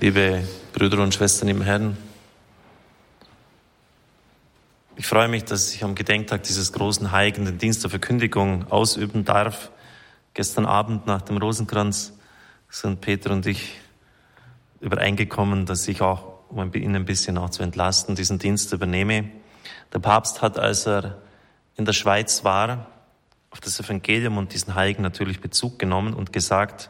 liebe Brüder und Schwestern im Herrn. Ich freue mich, dass ich am Gedenktag dieses großen Heiligen den Dienst der Verkündigung ausüben darf. Gestern Abend nach dem Rosenkranz sind Peter und ich übereingekommen, dass ich auch, um ihn ein bisschen auch zu entlasten, diesen Dienst übernehme. Der Papst hat, als er in der Schweiz war, auf das Evangelium und diesen Heiligen natürlich Bezug genommen und gesagt,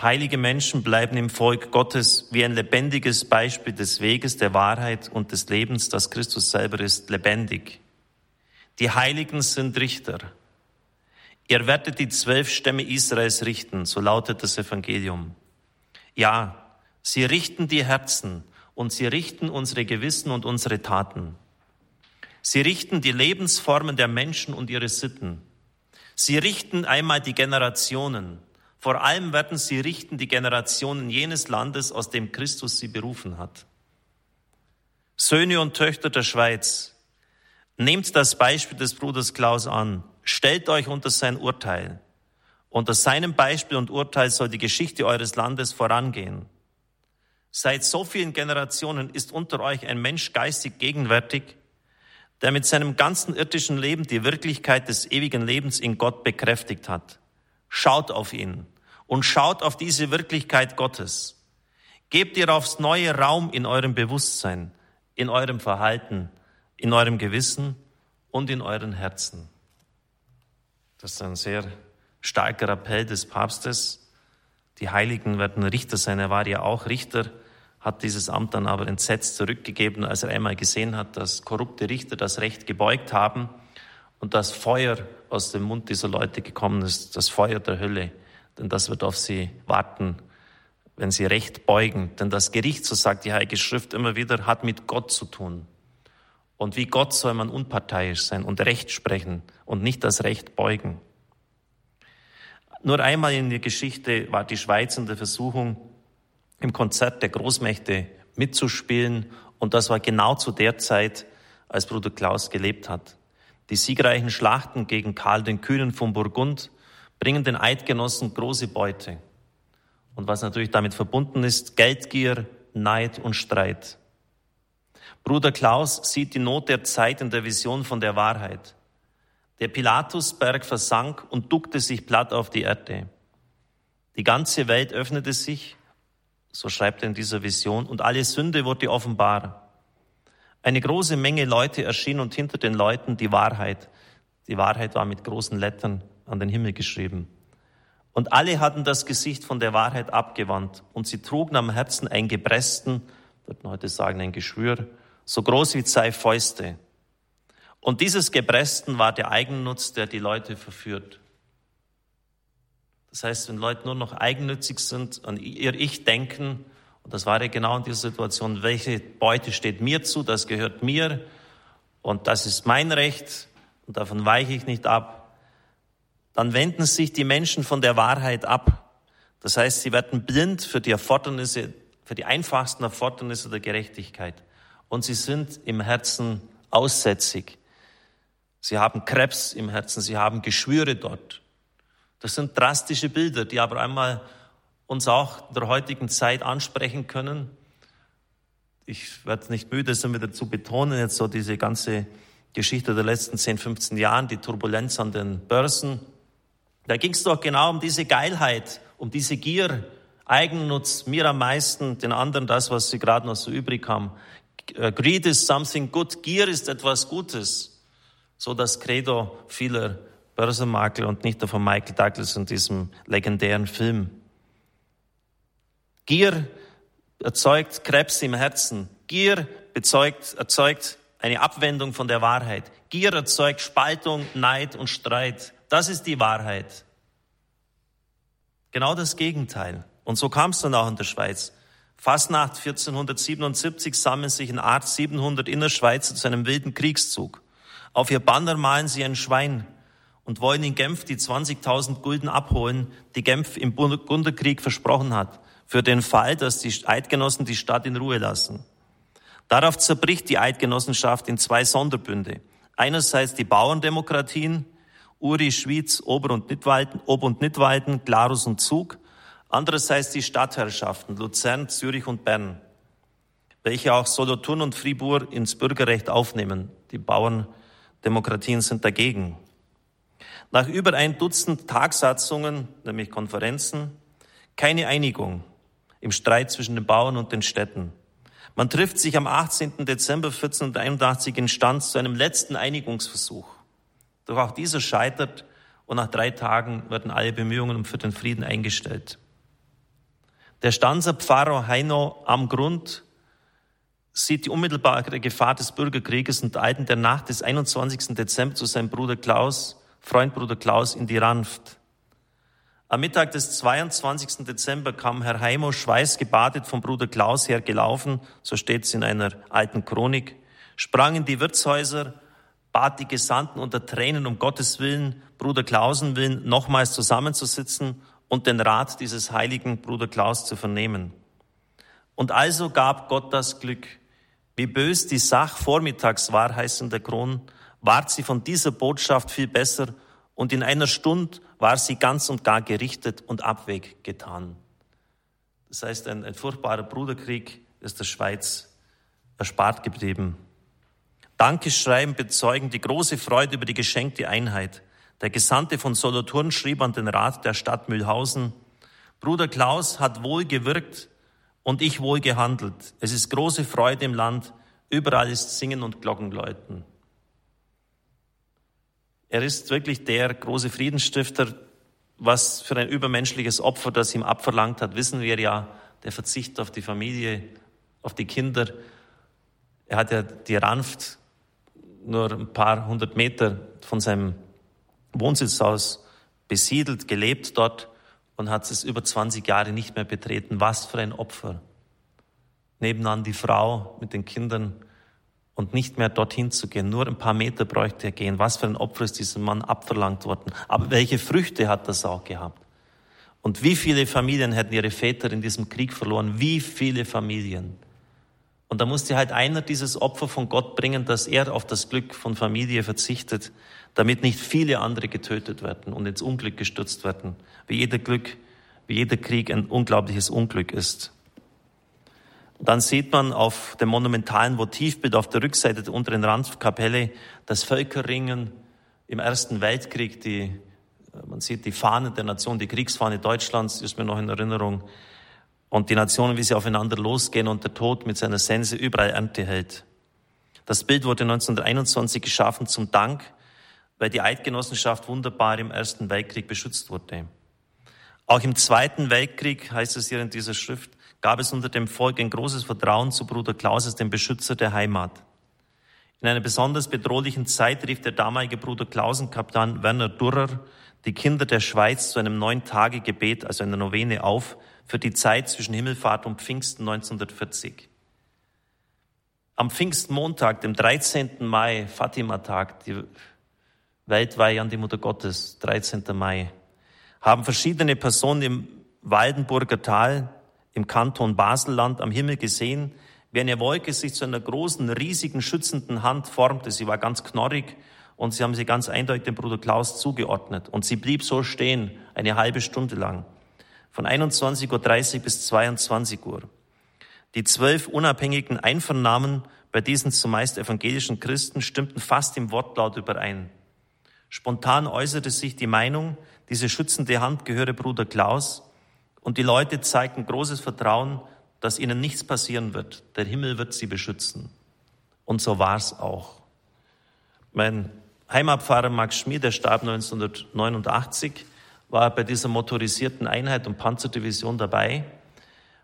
Heilige Menschen bleiben im Volk Gottes wie ein lebendiges Beispiel des Weges, der Wahrheit und des Lebens, das Christus selber ist, lebendig. Die Heiligen sind Richter. Ihr werdet die zwölf Stämme Israels richten, so lautet das Evangelium. Ja, sie richten die Herzen und sie richten unsere Gewissen und unsere Taten. Sie richten die Lebensformen der Menschen und ihre Sitten. Sie richten einmal die Generationen vor allem werden sie richten die Generationen jenes Landes, aus dem Christus sie berufen hat. Söhne und Töchter der Schweiz, nehmt das Beispiel des Bruders Klaus an, stellt euch unter sein Urteil. Unter seinem Beispiel und Urteil soll die Geschichte eures Landes vorangehen. Seit so vielen Generationen ist unter euch ein Mensch geistig gegenwärtig, der mit seinem ganzen irdischen Leben die Wirklichkeit des ewigen Lebens in Gott bekräftigt hat. Schaut auf ihn und schaut auf diese Wirklichkeit Gottes. Gebt ihr aufs neue Raum in eurem Bewusstsein, in eurem Verhalten, in eurem Gewissen und in euren Herzen. Das ist ein sehr starker Appell des Papstes. Die Heiligen werden Richter sein. Er war ja auch Richter, hat dieses Amt dann aber entsetzt zurückgegeben, als er einmal gesehen hat, dass korrupte Richter das Recht gebeugt haben und das Feuer aus dem Mund dieser Leute gekommen ist, das Feuer der Hölle denn das wird auf sie warten, wenn sie Recht beugen. Denn das Gericht, so sagt die Heilige Schrift immer wieder, hat mit Gott zu tun. Und wie Gott soll man unparteiisch sein und Recht sprechen und nicht das Recht beugen. Nur einmal in der Geschichte war die Schweiz in der Versuchung, im Konzert der Großmächte mitzuspielen. Und das war genau zu der Zeit, als Bruder Klaus gelebt hat. Die siegreichen Schlachten gegen Karl den Kühnen von Burgund bringen den Eidgenossen große Beute. Und was natürlich damit verbunden ist, Geldgier, Neid und Streit. Bruder Klaus sieht die Not der Zeit in der Vision von der Wahrheit. Der Pilatusberg versank und duckte sich platt auf die Erde. Die ganze Welt öffnete sich, so schreibt er in dieser Vision, und alle Sünde wurde offenbar. Eine große Menge Leute erschien und hinter den Leuten die Wahrheit. Die Wahrheit war mit großen Lettern an den Himmel geschrieben. Und alle hatten das Gesicht von der Wahrheit abgewandt und sie trugen am Herzen ein gepressten, würden heute sagen ein Geschwür, so groß wie zwei Fäuste. Und dieses Gepressten war der Eigennutz, der die Leute verführt. Das heißt, wenn Leute nur noch eigennützig sind, an ihr Ich denken, und das war ja genau in dieser Situation, welche Beute steht mir zu, das gehört mir und das ist mein Recht und davon weiche ich nicht ab, dann wenden sich die Menschen von der Wahrheit ab. Das heißt, sie werden blind für die Erfordernisse, für die einfachsten Erfordernisse der Gerechtigkeit. Und sie sind im Herzen aussätzig. Sie haben Krebs im Herzen, sie haben Geschwüre dort. Das sind drastische Bilder, die aber einmal uns auch in der heutigen Zeit ansprechen können. Ich werde nicht müde, es immer zu betonen, jetzt so diese ganze Geschichte der letzten 10, 15 Jahren, die Turbulenz an den Börsen, da ging es doch genau um diese Geilheit, um diese Gier, Eigennutz, mir am meisten, den anderen das, was sie gerade noch so übrig haben. Äh, Greed is something good, Gier ist etwas Gutes. So das Credo vieler Börsenmakler und nicht nur von Michael Douglas in diesem legendären Film. Gier erzeugt Krebs im Herzen. Gier bezeugt, erzeugt eine Abwendung von der Wahrheit. Gier erzeugt Spaltung, Neid und Streit. Das ist die Wahrheit. Genau das Gegenteil. Und so kam es dann auch in der Schweiz. Fastnacht 1477 sammeln sich in Art 700 Innerschweizer zu einem wilden Kriegszug. Auf ihr Banner malen sie ein Schwein und wollen in Genf die 20.000 Gulden abholen, die Genf im Burgunderkrieg versprochen hat, für den Fall, dass die Eidgenossen die Stadt in Ruhe lassen. Darauf zerbricht die Eidgenossenschaft in zwei Sonderbünde. Einerseits die Bauerndemokratien, Uri, Schwyz, Ober- und Nidwalden, Ob- und Nidwalden, Glarus und Zug. Andererseits die Stadtherrschaften Luzern, Zürich und Bern, welche auch Solothurn und Fribourg ins Bürgerrecht aufnehmen. Die Bauerndemokratien sind dagegen. Nach über ein Dutzend Tagsatzungen, nämlich Konferenzen, keine Einigung im Streit zwischen den Bauern und den Städten. Man trifft sich am 18. Dezember 1481 in Stanz zu einem letzten Einigungsversuch. Doch auch dieser scheitert und nach drei Tagen werden alle Bemühungen für den Frieden eingestellt. Der Stanzer Pfarrer Heino am Grund sieht die unmittelbare Gefahr des Bürgerkrieges und eilt in der Nacht des 21. Dezember zu seinem Bruder Klaus, Freund Bruder Klaus, in die Ranft. Am Mittag des 22. Dezember kam Herr Heimo schweißgebadet vom Bruder Klaus her gelaufen, so steht es in einer alten Chronik, sprang in die Wirtshäuser, bat die Gesandten unter Tränen um Gottes Willen, Bruder Klausen willen, nochmals zusammenzusitzen und den Rat dieses heiligen Bruder Klaus zu vernehmen. Und also gab Gott das Glück. Wie bös die Sach vormittags war, heißt in der Kron, ward sie von dieser Botschaft viel besser und in einer Stunde war sie ganz und gar gerichtet und abweg getan. Das heißt, ein, ein furchtbarer Bruderkrieg ist der Schweiz erspart geblieben. Dankeschreiben bezeugen die große Freude über die geschenkte Einheit. Der Gesandte von Solothurn schrieb an den Rat der Stadt Mühlhausen, Bruder Klaus hat wohl gewirkt und ich wohl gehandelt. Es ist große Freude im Land, überall ist Singen und Glockenläuten. Er ist wirklich der große Friedensstifter. Was für ein übermenschliches Opfer das ihm abverlangt hat, wissen wir ja. Der Verzicht auf die Familie, auf die Kinder. Er hat ja die Ranft nur ein paar hundert Meter von seinem Wohnsitz aus besiedelt, gelebt dort und hat es über 20 Jahre nicht mehr betreten. Was für ein Opfer. Nebenan die Frau mit den Kindern und nicht mehr dorthin zu gehen. Nur ein paar Meter bräuchte er gehen. Was für ein Opfer ist diesem Mann abverlangt worden. Aber welche Früchte hat das auch gehabt? Und wie viele Familien hätten ihre Väter in diesem Krieg verloren? Wie viele Familien? Und da musste halt einer dieses Opfer von Gott bringen, dass er auf das Glück von Familie verzichtet, damit nicht viele andere getötet werden und ins Unglück gestürzt werden, wie jeder Glück, wie jeder Krieg ein unglaubliches Unglück ist. Dann sieht man auf dem monumentalen Votivbild auf der Rückseite der unteren Randkapelle das Völkerringen im Ersten Weltkrieg. Die, man sieht die Fahne der Nation, die Kriegsfahne Deutschlands ist mir noch in Erinnerung. Und die Nationen, wie sie aufeinander losgehen und der Tod mit seiner Sense überall Ernte hält. Das Bild wurde 1921 geschaffen zum Dank, weil die Eidgenossenschaft wunderbar im Ersten Weltkrieg beschützt wurde. Auch im Zweiten Weltkrieg, heißt es hier in dieser Schrift, gab es unter dem Volk ein großes Vertrauen zu Bruder Klaus als dem Beschützer der Heimat. In einer besonders bedrohlichen Zeit rief der damalige Bruder Klausenkapitän Werner Durrer die Kinder der Schweiz zu einem Neun-Tage-Gebet, also einer Novene, auf für die Zeit zwischen Himmelfahrt und Pfingsten 1940. Am Pfingstmontag, dem 13. Mai, Fatima-Tag, die Weltweihe an die Mutter Gottes, 13. Mai, haben verschiedene Personen im Waldenburger Tal im Kanton Baselland am Himmel gesehen, wie eine Wolke sich zu einer großen, riesigen, schützenden Hand formte. Sie war ganz knorrig und sie haben sie ganz eindeutig dem Bruder Klaus zugeordnet. Und sie blieb so stehen, eine halbe Stunde lang, von 21.30 Uhr bis 22 Uhr. Die zwölf unabhängigen Einvernahmen bei diesen zumeist evangelischen Christen stimmten fast im Wortlaut überein. Spontan äußerte sich die Meinung, diese schützende Hand gehöre Bruder Klaus, und die Leute zeigten großes Vertrauen, dass ihnen nichts passieren wird. Der Himmel wird sie beschützen. Und so war es auch. Mein Heimatpfarrer Max Schmid, der starb 1989, war bei dieser motorisierten Einheit und Panzerdivision dabei.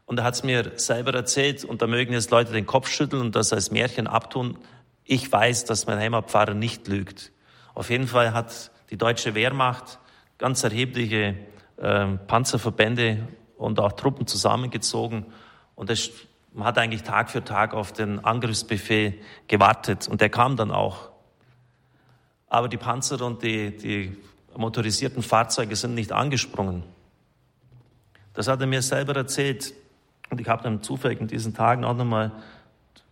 Und er hat es mir selber erzählt, und da mögen jetzt Leute den Kopf schütteln und das als Märchen abtun. Ich weiß, dass mein Heimatpfarrer nicht lügt. Auf jeden Fall hat die deutsche Wehrmacht ganz erhebliche äh, Panzerverbände und auch Truppen zusammengezogen. Und das, man hat eigentlich Tag für Tag auf den Angriffsbefehl gewartet. Und der kam dann auch. Aber die Panzer und die, die motorisierten Fahrzeuge sind nicht angesprungen. Das hat er mir selber erzählt. Und ich habe dann zufällig in diesen Tagen auch nochmal,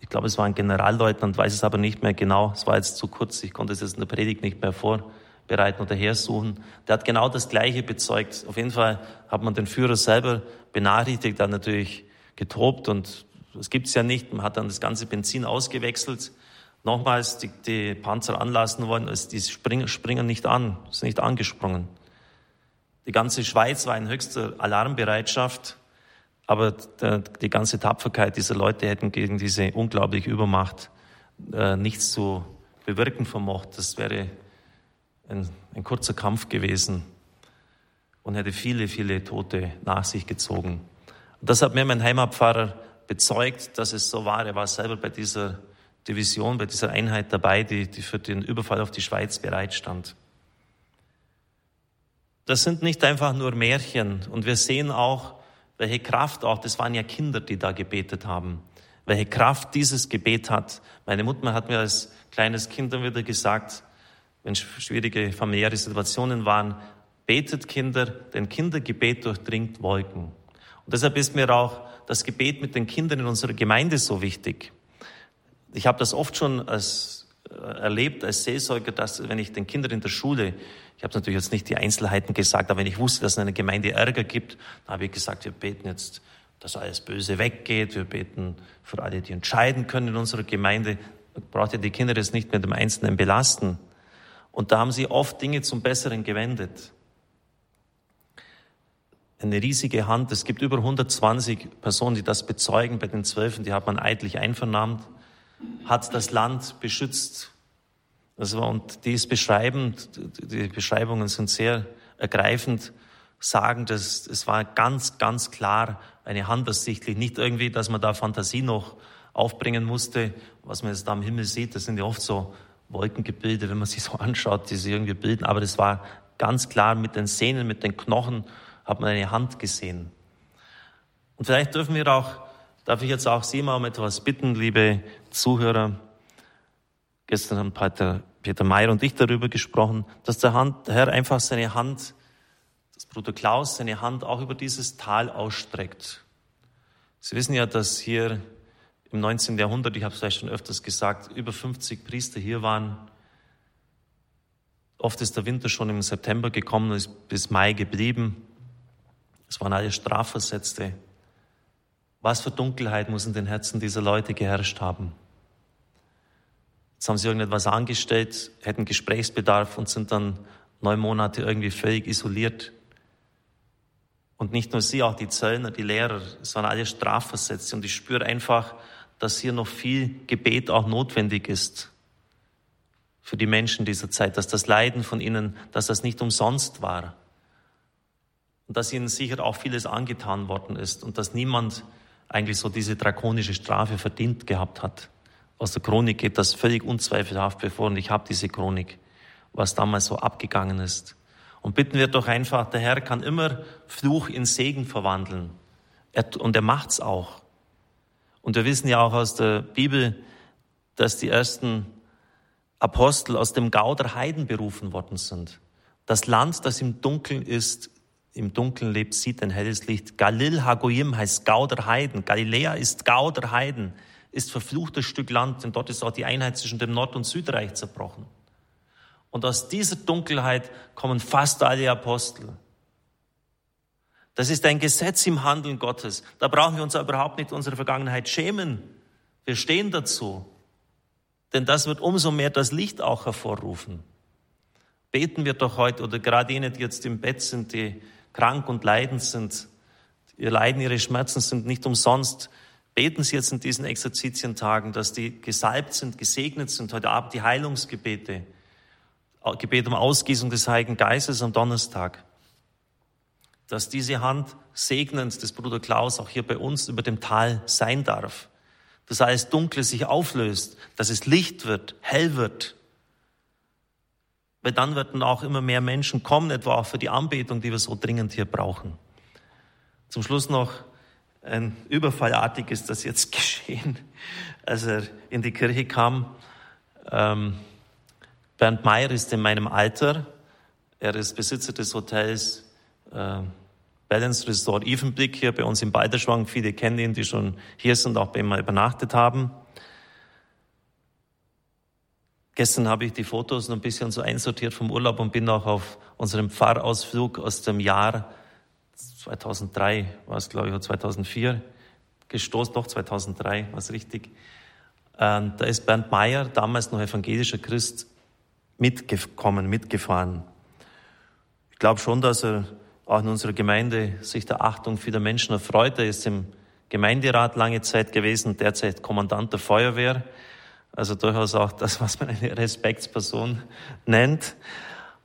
ich glaube, es war ein Generalleutnant, weiß es aber nicht mehr genau. Es war jetzt zu kurz, ich konnte es jetzt in der Predigt nicht mehr vor, bereiten oder hersuchen. Der hat genau das Gleiche bezeugt. Auf jeden Fall hat man den Führer selber benachrichtigt, dann natürlich getobt und das gibt's ja nicht. Man hat dann das ganze Benzin ausgewechselt. Nochmals die, die Panzer anlassen wollen, also die springen, springen nicht an, sind nicht angesprungen. Die ganze Schweiz war in höchster Alarmbereitschaft, aber der, die ganze Tapferkeit dieser Leute hätten gegen diese unglaubliche Übermacht äh, nichts zu bewirken vermocht. Das wäre ein, ein kurzer Kampf gewesen und hätte viele, viele Tote nach sich gezogen. Das hat mir mein Heimatpfarrer bezeugt, dass es so war. Er war selber bei dieser Division, bei dieser Einheit dabei, die, die für den Überfall auf die Schweiz bereitstand. Das sind nicht einfach nur Märchen. Und wir sehen auch, welche Kraft auch, das waren ja Kinder, die da gebetet haben, welche Kraft dieses Gebet hat. Meine Mutter hat mir als kleines Kind dann wieder gesagt, wenn schwierige familiäre Situationen waren, betet Kinder, denn Kindergebet durchdringt Wolken. Und deshalb ist mir auch das Gebet mit den Kindern in unserer Gemeinde so wichtig. Ich habe das oft schon als, äh, erlebt als Seelsorger, dass wenn ich den Kindern in der Schule, ich habe natürlich jetzt nicht die Einzelheiten gesagt, aber wenn ich wusste, dass es in einer Gemeinde Ärger gibt, dann habe ich gesagt, wir beten jetzt, dass alles Böse weggeht, wir beten für alle, die entscheiden können in unserer Gemeinde. Braucht ihr die Kinder jetzt nicht mit dem Einzelnen belasten. Und da haben sie oft Dinge zum Besseren gewendet. Eine riesige Hand. Es gibt über 120 Personen, die das bezeugen. Bei den Zwölfen, die hat man eidlich einvernahmt, hat das Land beschützt. Also, und die ist beschreibend, die Beschreibungen sind sehr ergreifend, sagen, dass es war ganz, ganz klar eine Hand ersichtlich. Nicht irgendwie, dass man da Fantasie noch aufbringen musste, was man jetzt da am Himmel sieht. Das sind ja oft so Wolkengebilde, wenn man sich so anschaut, die sie irgendwie bilden. Aber das war ganz klar mit den Sehnen, mit den Knochen hat man eine Hand gesehen. Und vielleicht dürfen wir auch, darf ich jetzt auch Sie mal um etwas bitten, liebe Zuhörer. Gestern haben Peter, Peter Meyer und ich darüber gesprochen, dass der, Hand, der Herr einfach seine Hand, dass Bruder Klaus seine Hand auch über dieses Tal ausstreckt. Sie wissen ja, dass hier im 19. Jahrhundert, ich habe es vielleicht schon öfters gesagt, über 50 Priester hier waren. Oft ist der Winter schon im September gekommen und ist bis Mai geblieben. Es waren alle Strafversetzte. Was für Dunkelheit muss in den Herzen dieser Leute geherrscht haben? Jetzt haben sie irgendetwas angestellt, hätten Gesprächsbedarf und sind dann neun Monate irgendwie völlig isoliert. Und nicht nur sie, auch die Zöllner, die Lehrer, es waren alle Strafversetzte. Und ich spüre einfach, dass hier noch viel Gebet auch notwendig ist für die Menschen dieser Zeit, dass das Leiden von ihnen, dass das nicht umsonst war und dass ihnen sicher auch vieles angetan worden ist und dass niemand eigentlich so diese drakonische Strafe verdient gehabt hat. Aus der Chronik geht das völlig unzweifelhaft bevor und ich habe diese Chronik, was damals so abgegangen ist. Und bitten wir doch einfach, der Herr kann immer Fluch in Segen verwandeln. Er, und er macht's auch. Und wir wissen ja auch aus der Bibel, dass die ersten Apostel aus dem Gau der Heiden berufen worden sind. Das Land, das im Dunkeln ist, im Dunkeln lebt, sieht ein helles Licht. Galil Hagoyim heißt Gau der Heiden. Galiläa ist Gau der Heiden, ist verfluchtes Stück Land, denn dort ist auch die Einheit zwischen dem Nord- und Südreich zerbrochen. Und aus dieser Dunkelheit kommen fast alle Apostel. Das ist ein Gesetz im Handeln Gottes. Da brauchen wir uns überhaupt nicht unsere Vergangenheit schämen. Wir stehen dazu. Denn das wird umso mehr das Licht auch hervorrufen. Beten wir doch heute, oder gerade jene, die jetzt im Bett sind, die krank und leidend sind, ihr Leiden, ihre Schmerzen sind nicht umsonst. Beten Sie jetzt in diesen Exerzitientagen, dass die gesalbt sind, gesegnet sind. Heute Abend die Heilungsgebete, Gebet um Ausgießung des Heiligen Geistes am Donnerstag dass diese Hand segnend des Bruder Klaus auch hier bei uns über dem Tal sein darf. Dass alles Dunkle sich auflöst, dass es Licht wird, hell wird. Weil dann werden auch immer mehr Menschen kommen, etwa auch für die Anbetung, die wir so dringend hier brauchen. Zum Schluss noch ein Überfallartiges, das jetzt geschehen, als er in die Kirche kam. Ähm, Bernd Meyer ist in meinem Alter. Er ist Besitzer des Hotels äh, Balance Resort Evenblick hier bei uns im Balderschwang. Viele kennen ihn, die schon hier sind, auch bei ihm mal übernachtet haben. Gestern habe ich die Fotos noch ein bisschen so einsortiert vom Urlaub und bin auch auf unserem Pfarrausflug aus dem Jahr 2003, war es glaube ich, oder 2004, gestoßen, doch 2003, war es richtig. Ähm, da ist Bernd Meyer, damals noch evangelischer Christ, mitgekommen, mitgefahren. Ich glaube schon, dass er auch in unserer Gemeinde sich der Achtung vieler Menschen erfreut. Er ist im Gemeinderat lange Zeit gewesen, derzeit Kommandant der Feuerwehr. Also durchaus auch das, was man eine Respektsperson nennt.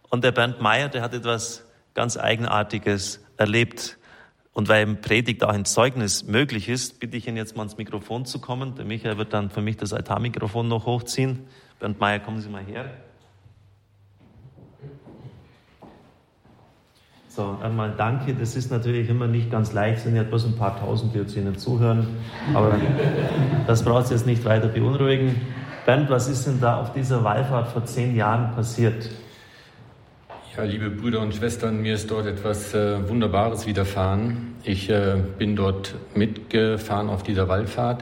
Und der Bernd Meyer, der hat etwas ganz Eigenartiges erlebt. Und weil im Predigt auch ein Zeugnis möglich ist, bitte ich ihn jetzt mal ans Mikrofon zu kommen. Der Michael wird dann für mich das Altarmikrofon noch hochziehen. Bernd Meyer, kommen Sie mal her. So, einmal danke. Das ist natürlich immer nicht ganz leicht, sind ja bloß ein paar Tausend, die zuhören. Aber das braucht es jetzt nicht weiter beunruhigen. Bernd, was ist denn da auf dieser Wallfahrt vor zehn Jahren passiert? Ja, liebe Brüder und Schwestern, mir ist dort etwas äh, Wunderbares widerfahren. Ich äh, bin dort mitgefahren auf dieser Wallfahrt.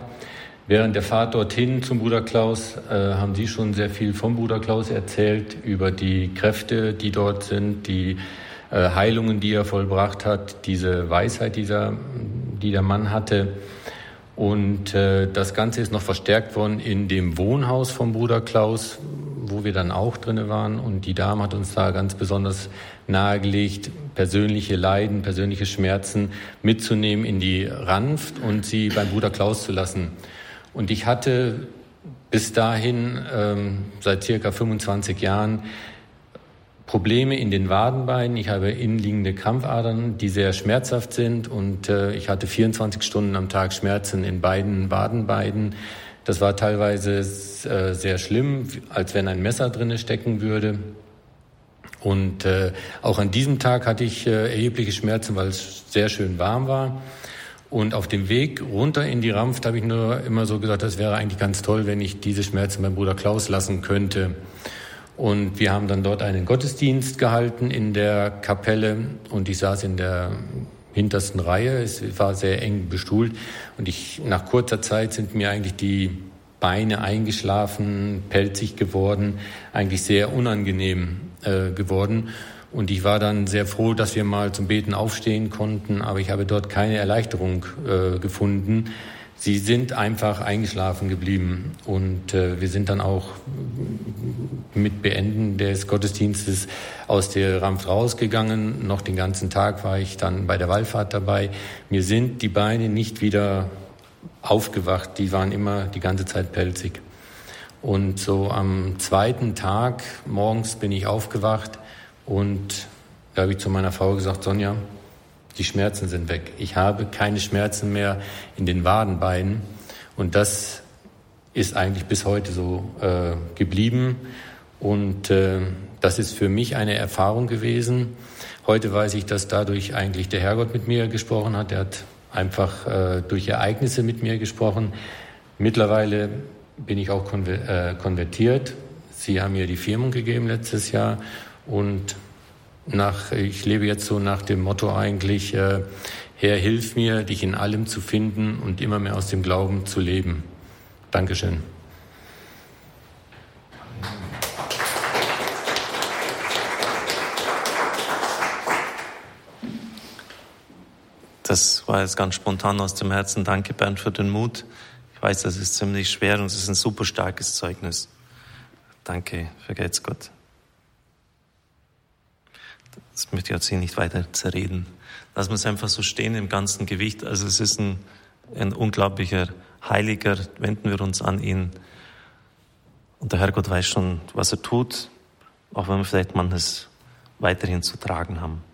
Während der Fahrt dorthin zum Bruder Klaus äh, haben Sie schon sehr viel vom Bruder Klaus erzählt, über die Kräfte, die dort sind, die Heilungen, die er vollbracht hat, diese Weisheit, dieser, die der Mann hatte. Und äh, das Ganze ist noch verstärkt worden in dem Wohnhaus vom Bruder Klaus, wo wir dann auch drinne waren. Und die Dame hat uns da ganz besonders nahegelegt, persönliche Leiden, persönliche Schmerzen mitzunehmen in die Ranft und sie beim Bruder Klaus zu lassen. Und ich hatte bis dahin, ähm, seit circa 25 Jahren, Probleme in den Wadenbeinen. Ich habe innenliegende Krampfadern, die sehr schmerzhaft sind und äh, ich hatte 24 Stunden am Tag Schmerzen in beiden Wadenbeinen. Das war teilweise äh, sehr schlimm, als wenn ein Messer drinne stecken würde. Und äh, auch an diesem Tag hatte ich äh, erhebliche Schmerzen, weil es sehr schön warm war. Und auf dem Weg runter in die Rampft habe ich nur immer so gesagt, das wäre eigentlich ganz toll, wenn ich diese Schmerzen beim Bruder Klaus lassen könnte. Und wir haben dann dort einen Gottesdienst gehalten in der Kapelle und ich saß in der hintersten Reihe. Es war sehr eng bestuhlt und ich, nach kurzer Zeit sind mir eigentlich die Beine eingeschlafen, pelzig geworden, eigentlich sehr unangenehm äh, geworden. Und ich war dann sehr froh, dass wir mal zum Beten aufstehen konnten, aber ich habe dort keine Erleichterung äh, gefunden. Sie sind einfach eingeschlafen geblieben und äh, wir sind dann auch mit Beenden des Gottesdienstes aus der Rampf rausgegangen. Noch den ganzen Tag war ich dann bei der Wallfahrt dabei. Mir sind die Beine nicht wieder aufgewacht, die waren immer die ganze Zeit pelzig. Und so am zweiten Tag morgens bin ich aufgewacht und da habe ich zu meiner Frau gesagt, Sonja, die Schmerzen sind weg. Ich habe keine Schmerzen mehr in den Wadenbeinen. Und das ist eigentlich bis heute so äh, geblieben. Und äh, das ist für mich eine Erfahrung gewesen. Heute weiß ich, dass dadurch eigentlich der Herrgott mit mir gesprochen hat. Er hat einfach äh, durch Ereignisse mit mir gesprochen. Mittlerweile bin ich auch äh, konvertiert. Sie haben mir die Firmung gegeben letztes Jahr und nach, ich lebe jetzt so nach dem Motto eigentlich, äh, Herr, hilf mir, dich in allem zu finden und immer mehr aus dem Glauben zu leben. Dankeschön. Das war jetzt ganz spontan aus dem Herzen. Danke, Bernd, für den Mut. Ich weiß, das ist ziemlich schwer und es ist ein super starkes Zeugnis. Danke, vergelt's Gott. Möchte ich jetzt hier nicht weiter zerreden. Lassen wir es einfach so stehen im ganzen Gewicht. Also es ist ein, ein unglaublicher Heiliger. Wenden wir uns an ihn. Und der Herrgott weiß schon, was er tut, auch wenn wir vielleicht manches weiterhin zu tragen haben.